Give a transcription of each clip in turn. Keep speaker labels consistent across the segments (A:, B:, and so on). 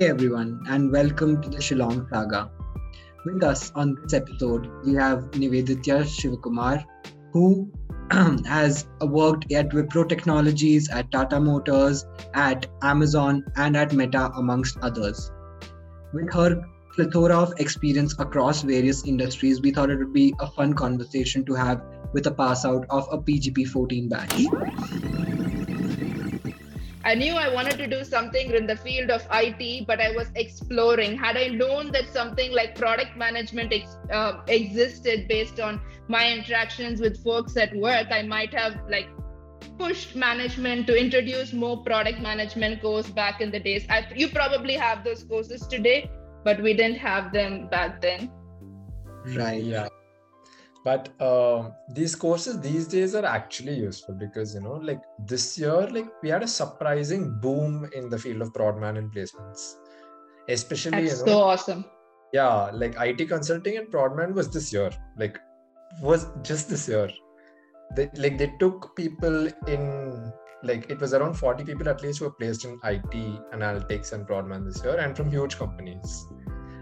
A: Hey everyone, and welcome to the Shillong Saga. With us on this episode, we have Niveditya Sivakumar, who has worked at Wipro Technologies, at Tata Motors, at Amazon, and at Meta, amongst others. With her plethora of experience across various industries, we thought it would be a fun conversation to have with a pass out of a PGP 14 batch.
B: I knew I wanted to do something in the field of IT, but I was exploring. Had I known that something like product management ex- uh, existed based on my interactions with folks at work, I might have like pushed management to introduce more product management course back in the days. I, you probably have those courses today, but we didn't have them back then.
A: Right.
C: Yeah but uh, these courses these days are actually useful because you know like this year like we had a surprising boom in the field of prodman placements. Especially
B: That's
C: you know
B: so awesome.
C: Yeah like it consulting and prodman was this year like was just this year. They like they took people in like it was around 40 people at least who were placed in it analytics and prodman this year and from huge companies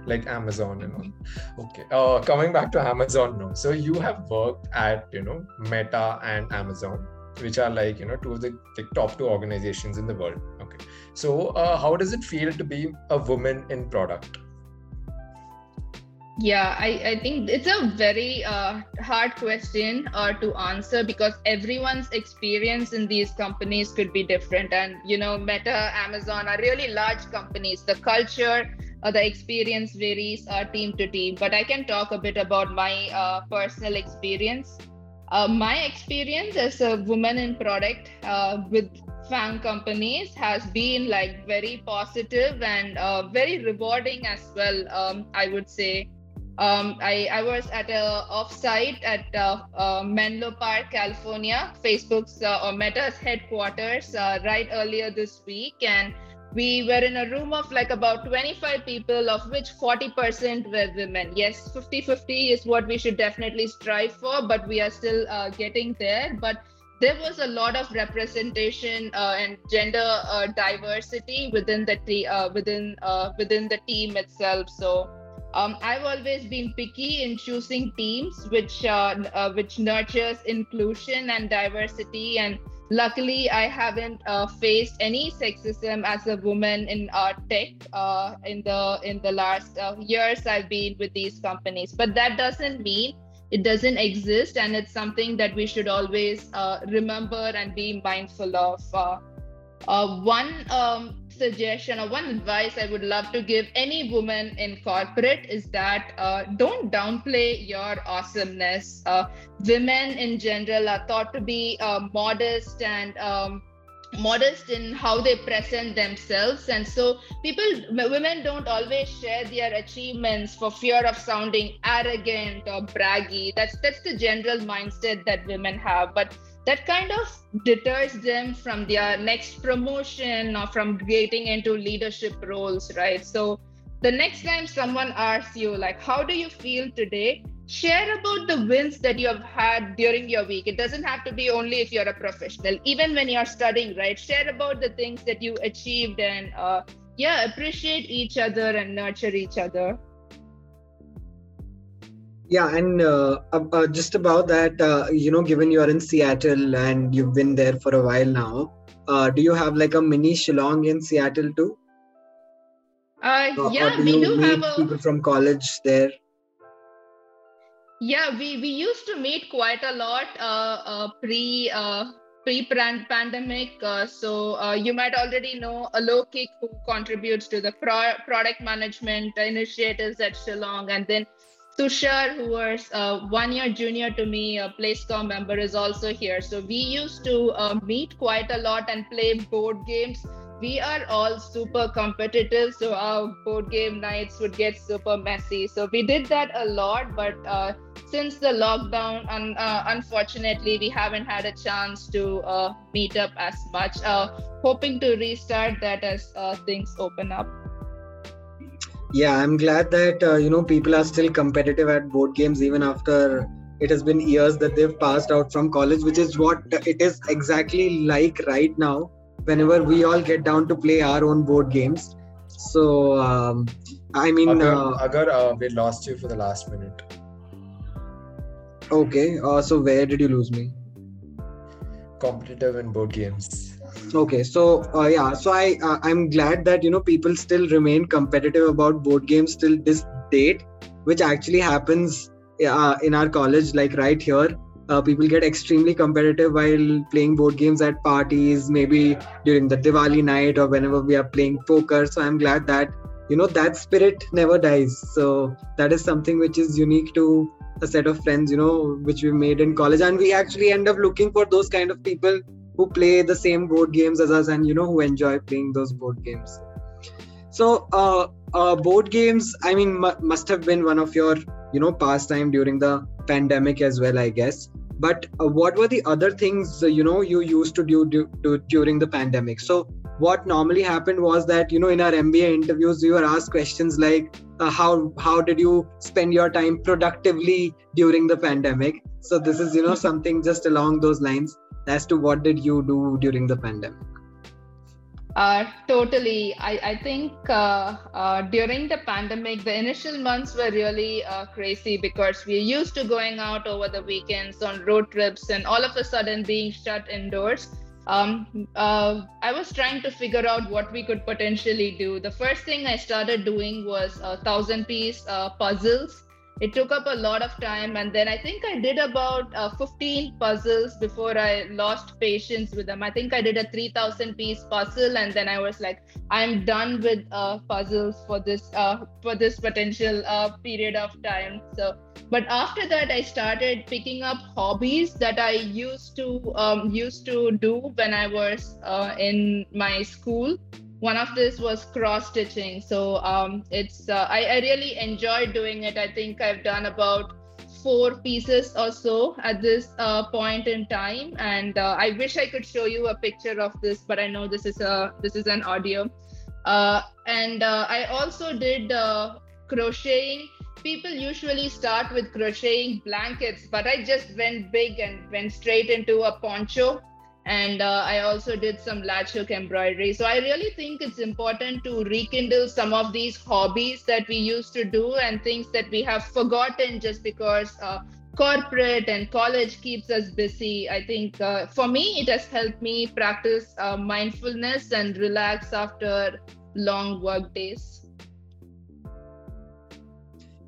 C: like Amazon and all. Okay. Uh, coming back to Amazon now. So you have worked at you know Meta and Amazon, which are like you know two of the, the top two organizations in the world. Okay. So uh, how does it feel to be a woman in product?
B: Yeah, I, I think it's a very uh, hard question uh, to answer because everyone's experience in these companies could be different. And, you know, Meta, Amazon are really large companies. The culture, uh, the experience varies uh, team to team. But I can talk a bit about my uh, personal experience. Uh, my experience as a woman in product with FAANG companies has been like very positive and very rewarding as well, um, I would say um, I, I was at a offsite at uh, uh, Menlo Park, California, Facebook's uh, or Meta's headquarters uh, right earlier this week, and we were in a room of like about 25 people, of which 40% were women. Yes, 50-50 is what we should definitely strive for, but we are still uh, getting there. But there was a lot of representation uh, and gender diversity within the te- within within the team itself. So um, I've always been picky in choosing teams which uh, uh, which nurtures inclusion and diversity. And luckily, I haven't uh, faced any sexism as a woman in uh, tech uh, in the in the last uh, years I've been with these companies. But that doesn't mean it doesn't exist, and it's something that we should always remember and be mindful of. One um, suggestion or one advice I would love to give any woman in corporate is that uh, don't downplay your awesomeness. Uh, women in general are thought to be uh, modest and um, modest in how they present themselves and so people women don't always share their achievements for fear of sounding arrogant or braggy that's that's the general mindset that women have but that kind of deters them from their next promotion or from getting into leadership roles, right? So the next time someone asks you, like, how do you feel today? Share about the wins that you have had during your week. It doesn't have to be only if you're a professional, even when you're studying, right? Share about the things that you achieved and, uh, yeah, appreciate each other and nurture each other
A: yeah and uh, uh, just about that uh, you know given you're in seattle and you've been there for a while now uh, do you have like a mini shillong in seattle too
B: uh, yeah we do have a...
A: people from college there
B: yeah we we used to meet quite a lot uh, pre pre-pandemic. Uh, so uh, you might already know Alokik, who contributes to the pro- product management initiatives at Shillong, and then Tushar, who was uh, one year junior to me, a PlaceCom member, is also here. So we used to uh, meet quite a lot and play board games. We are all super competitive, so our board game nights would get super messy. So we did that a lot, but uh, since the lockdown, un- uh, unfortunately, we haven't had a chance to uh, meet up as much. Uh, hoping to restart that as things open up
A: yeah i'm glad that uh, you know people are still competitive at board games even after it has been years that they've passed out from college which is what it is exactly like right now whenever we all get down to play our own board games So um, I mean,
C: Agar,
A: uh,
C: Agar uh, we lost you for the last minute.
A: Okay. Uh, so where did you lose me?
C: Competitive in board games.
A: Okay, so uh, yeah, so I uh, I'm glad that you know people still remain competitive about board games till this date, which actually happens uh, in our college, like right here. Uh, people get extremely competitive while playing board games at parties, maybe during the Diwali night or whenever we are playing poker. So I'm glad that you know that spirit never dies. So that is something which is unique to a set of friends, you know, which we made in college, and we actually end up looking for those kind of people who play the same board games as us and you know who enjoy playing those board games. So uh, uh, board games i mean m- must have been one of your you know pastime during the pandemic as well i guess. But uh, what were the other things you know you used to do, do, do during the pandemic? So what normally happened was that you know in our mba interviews we were asked questions like uh, how how did you spend your time productively during the pandemic so this is you know something just along those lines as to what did you do during the pandemic
B: Uh, totally. I, I think uh, uh, during the pandemic, the initial months were really uh, crazy because we're used to going out over the weekends on road trips and all of a sudden being shut indoors. Um, uh, I was trying to figure out what we could potentially do. The first thing I started doing was a thousand piece uh, puzzles it took up a lot of time and then i think i did about uh, 15 puzzles before i lost patience with them. I think i did a 3000 piece puzzle and then i was like i'm done with uh, puzzles for this uh, for this potential uh, period of time. So but after that i started picking up hobbies that i used to um, used to do when i was uh, in my school one of this was cross stitching so um, it's uh, I, I really enjoyed doing it. I think i've done about four pieces or so at this uh, point in time. And uh, i wish i could show you a picture of this but i know this is a this is an audio. Uh, and uh, i also did uh, crocheting. People usually start with crocheting blankets but i just went big and went straight into a poncho and uh, i also did some latch hook embroidery. So i really think it's important to rekindle some of these hobbies that we used to do and things that we have forgotten just because uh, corporate and college keeps us busy. I think uh, for me it has helped me practice uh, mindfulness and relax after long work days.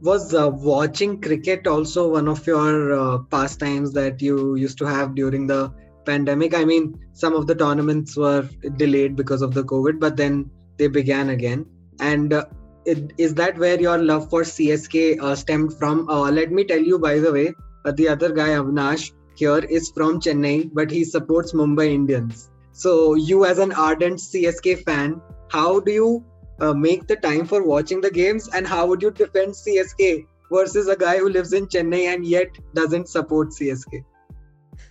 A: Was uh, watching cricket also one of your uh, pastimes that you used to have during the pandemic i mean some of the tournaments were delayed because of the covid but then they began again. And uh, it, is that where your love for csk uh, stemmed from? Uh, let me tell you by the way uh, the other guy avinash here is from chennai but he supports mumbai indians. So you as an ardent csk fan how do you uh, make the time for watching the games? And how would you defend csk versus a guy who lives in chennai and yet doesn't support csk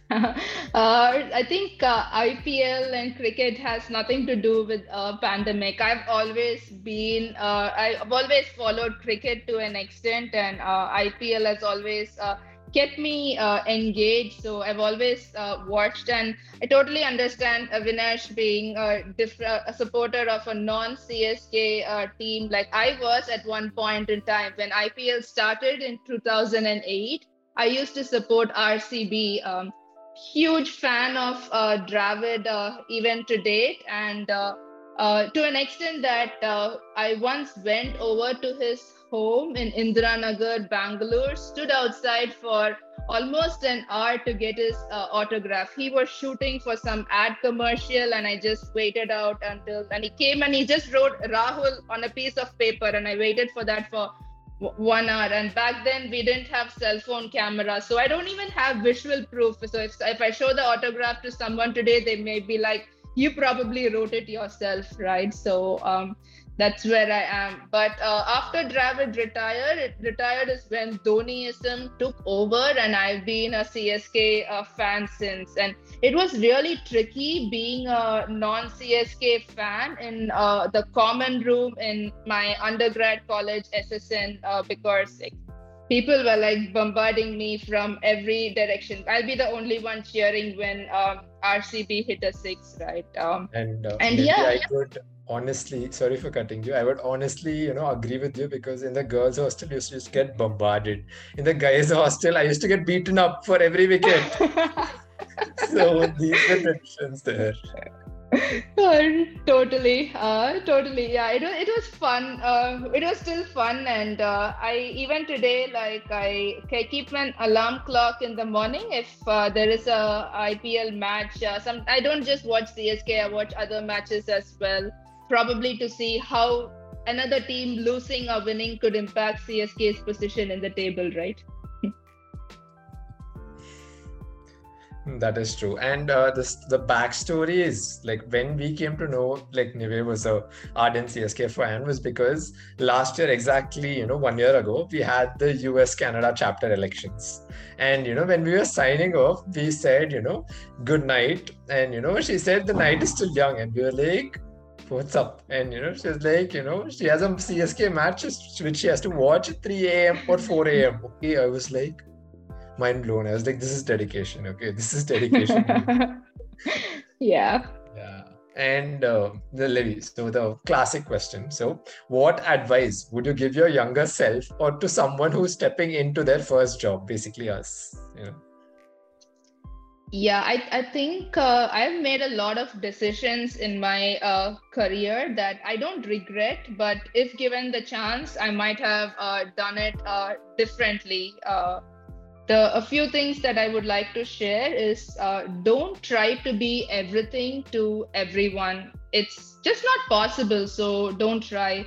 B: uh, I think uh, IPL and cricket has nothing to do with uh, pandemic. I've always been, uh, I've always followed cricket to an extent, and uh, IPL has always uh, kept me engaged. So I've always watched, and I totally understand Avinash being a, diff- a supporter of a non-CSK team like I was at one point in time when IPL started in 2008. I used to support RCB. Um, huge fan of uh, Dravid uh, even to date, and uh, uh to an extent that uh, I once went over to his home in Indiranagar, Bangalore, stood outside for almost an hour to get his uh, autograph. He was shooting for some ad commercial, and I just waited out until and he came and he just wrote Rahul on a piece of paper, and I waited for that for one hour. And back then we didn't have cell phone cameras. So i don't even have visual proof. So if, if i show the autograph to someone today they may be like you probably wrote it yourself right? So um, that's where I am. But uh, after Dravid retired, it retired is when Dhoniism took over, and I've been a CSK uh, fan since. And it was really tricky being a non-CSK fan in uh, the common room in my undergrad college SSN uh, because like, people were like bombarding me from every direction. I'll be the only one cheering when um, RCB hit a six, right? Um,
C: and uh,
B: and yeah,
C: I
B: yeah.
C: could honestly, sorry for cutting you. I would honestly, you know, agree with you because in the girls' hostel, you used to just get bombarded. In the guys' hostel, I used to get beaten up for every wicket. so these are the differences there.
B: totally uh, totally yeah it was it was fun uh, it was still fun and uh, i even today like I, I keep an alarm clock in the morning if uh, there is a ipl match uh, some i don't just watch csk i watch other matches as well probably to see how another team losing or winning could impact csk's position in the table right?
C: That is true, and uh, this the backstory is like when we came to know like Nive was a ardent CSK fan was because last year exactly you know one year ago we had the US Canada chapter elections, and you know when we were signing off we said you know good night, and you know she said the night is still young, and we were like what's up? And you know, she's like, you know, she has some CSK matches which she has to watch at 3 a.m. or 4 a.m. Okay, I was like, mind blown. I was like, this is dedication. Okay, this is dedication.
B: yeah.
C: Yeah. And uh, the Levy, so the classic question. So, what advice would you give your younger self or to someone who's stepping into their first job, basically us? You know?
B: Yeah, I, I think uh, I've made a lot of decisions in my uh, career that I don't regret, but if given the chance, I might have uh, done it uh, differently. Uh, the a few things that i would like to share is uh, don't try to be everything to everyone. It's just not possible so don't try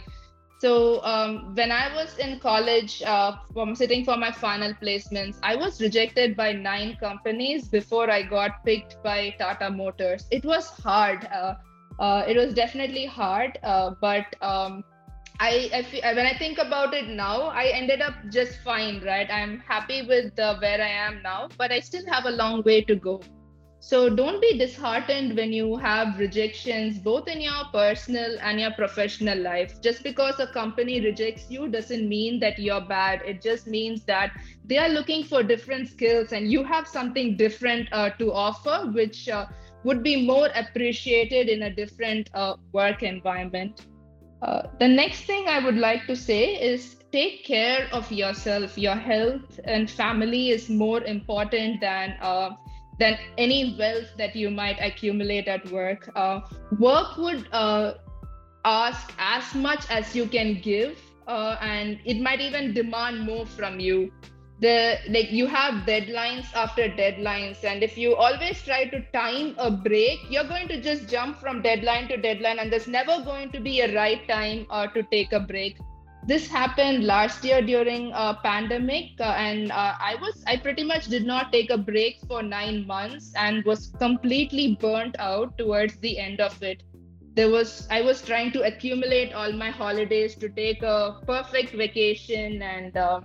B: so um, when i was in college uh, from sitting for my final placements i was rejected by nine companies before i got picked by tata motors it was hard uh, uh it was definitely hard uh, but um, I, I feel, when I think about it now, I ended up just fine, right? I'm happy with uh, where I am now, but I still have a long way to go. So don't be disheartened when you have rejections, both in your personal and your professional life. Just because a company rejects you doesn't mean that you're bad. It just means that they are looking for different skills and you have something different uh, to offer, which uh, would be more appreciated in a different uh, work environment. Uh, the next thing I would like to say is take care of yourself. Your health and family is more important than uh, than any wealth that you might accumulate at work. Uh, work would uh, ask as much as you can give, uh, and it might even demand more from you the like you have deadlines after deadlines and if you always try to time a break you're going to just jump from deadline to deadline and there's never going to be a right time uh, to take a break this happened last year during a pandemic uh, and uh, i was i pretty much did not take a break for 9 months and was completely burnt out towards the end of it. There was i was trying to accumulate all my holidays to take a perfect vacation and uh,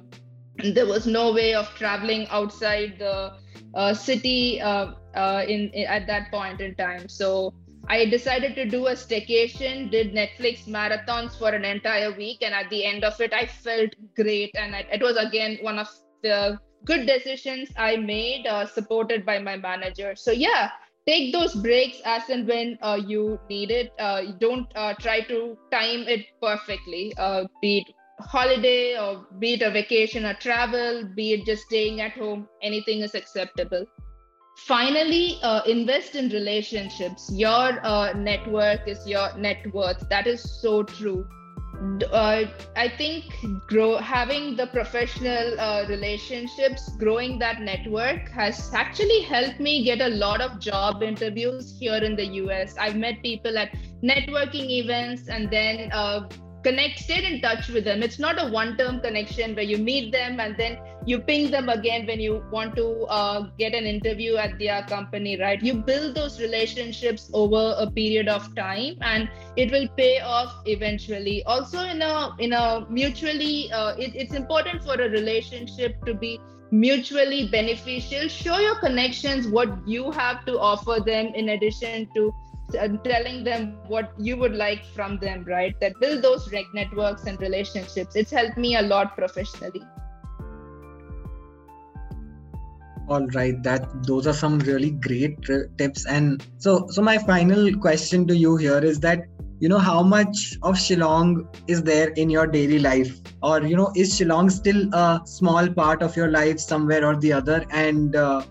B: there was no way of traveling outside the uh, city uh, uh, in, in, at that point in time. So i decided to do a staycation did netflix marathons for an entire week and at the end of it i felt great. And I, it was again one of the good decisions i made uh, supported by my manager. So yeah take those breaks as and when uh, you need it. Uh, don't try to time it perfectly. Be it holiday or be it a vacation or travel, be it just staying at home, anything is acceptable. Finally, uh, invest in relationships. Your uh, network is your net worth. That is so true. Uh, I think grow having the professional uh, relationships, growing that network has actually helped me get a lot of job interviews here in the US. I've met people at networking events and then uh, connect stay in touch with them it's not a one term connection where you meet them and then you ping them again when you want to uh, get an interview at their company right? You build those relationships over a period of time and it will pay off eventually. Also in a in a mutually uh, it, it's important for a relationship to be mutually beneficial. Show your connections what you have to offer them in addition to telling them what you would like from them right? That build those networks and relationships. It's helped me a lot professionally
A: all right that those are some really great tips and so so my final question to you here is that you know how much of Shillong is there in your daily life, or you know is Shillong still a small part of your life somewhere or the other, and uh,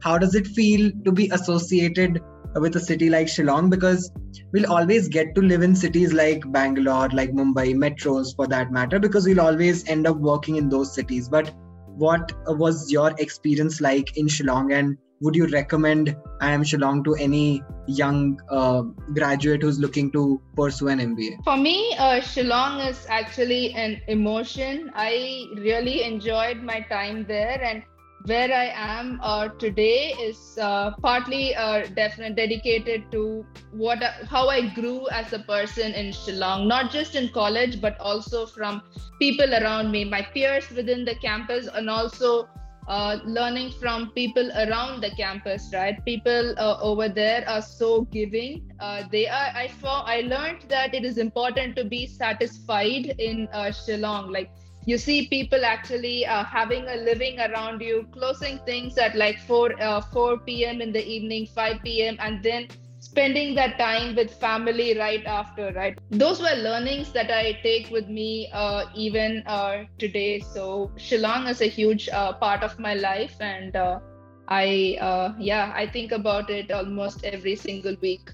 A: how does it feel to be associated with a city like Shillong? Because we'll always get to live in cities like Bangalore, like Mumbai, metros for that matter, because we'll always end up working in those cities. But what was your experience like in Shillong and would you recommend IIM Shillong to any young uh, graduate who's looking to pursue an MBA?
B: For me, uh, Shillong is actually an emotion. I really enjoyed my time there, and where I am uh, today is uh, partly uh, definitely dedicated to what how I grew as a person in Shillong, not just in college but also from people around me, my peers within the campus, and also uh, learning from people around the campus. Right, people uh, over there are so giving. Uh, they are. I found I learned that it is important to be satisfied in Shillong, like you see people actually uh, having a living around you closing things at like 4 uh, 4 p.m in the evening 5 p.m and then spending that time with family right after right? Those were learnings that i take with me uh, even uh, today. So shillong is a huge uh, part of my life and uh, i yeah i think about it almost every single week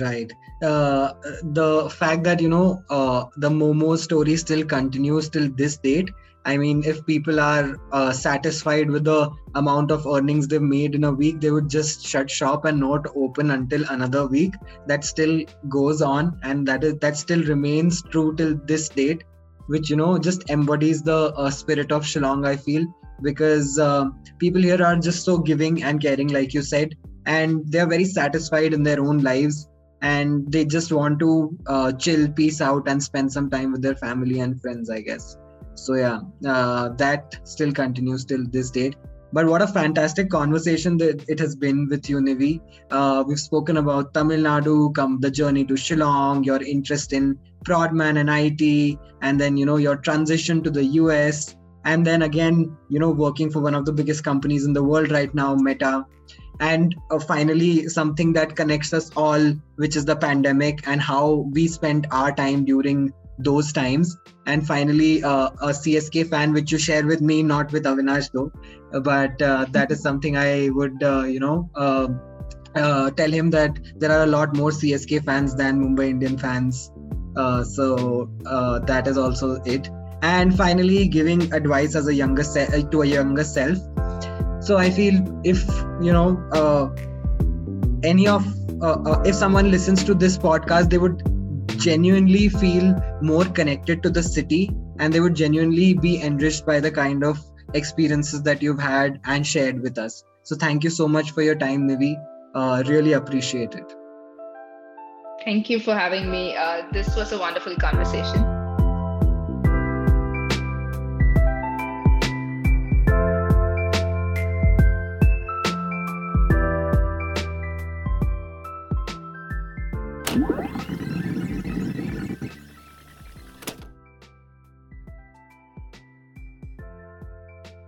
A: right. Uh, the fact that you know uh, the momo story still continues till this date i mean if people are uh, satisfied with the amount of earnings they've made in a week they would just shut shop and not open until another week. That still goes on and that is that still remains true till this date which you know just embodies the uh, spirit of shillong i feel. Because uh, people here are just so giving and caring like you said and they're very satisfied in their own lives and they just want to uh, chill peace out and spend some time with their family and friends i guess. So yeah uh, that still continues till this date. But what a fantastic conversation that it has been with you nivi. Uh, we've spoken about tamil nadu come the journey to shillong your interest in prodman and it and then you know your transition to the us and then again you know working for one of the biggest companies in the world right now meta and uh, finally something that connects us all which is the pandemic and how we spent our time during those times. And finally uh, a csk fan which you share with me not with avinash though but uh, that is something i would uh, you know uh, uh, tell him that there are a lot more csk fans than mumbai indian fans. So that is also it. And finally giving advice as a younger se- to a younger self so i feel if you know uh, any of uh, uh, if someone listens to this podcast they would genuinely feel more connected to the city and they would genuinely be enriched by the kind of experiences that you've had and shared with us. So thank you so much for your time nivi. Uh, really appreciate it.
B: Thank you for having me. Uh, this was a wonderful conversation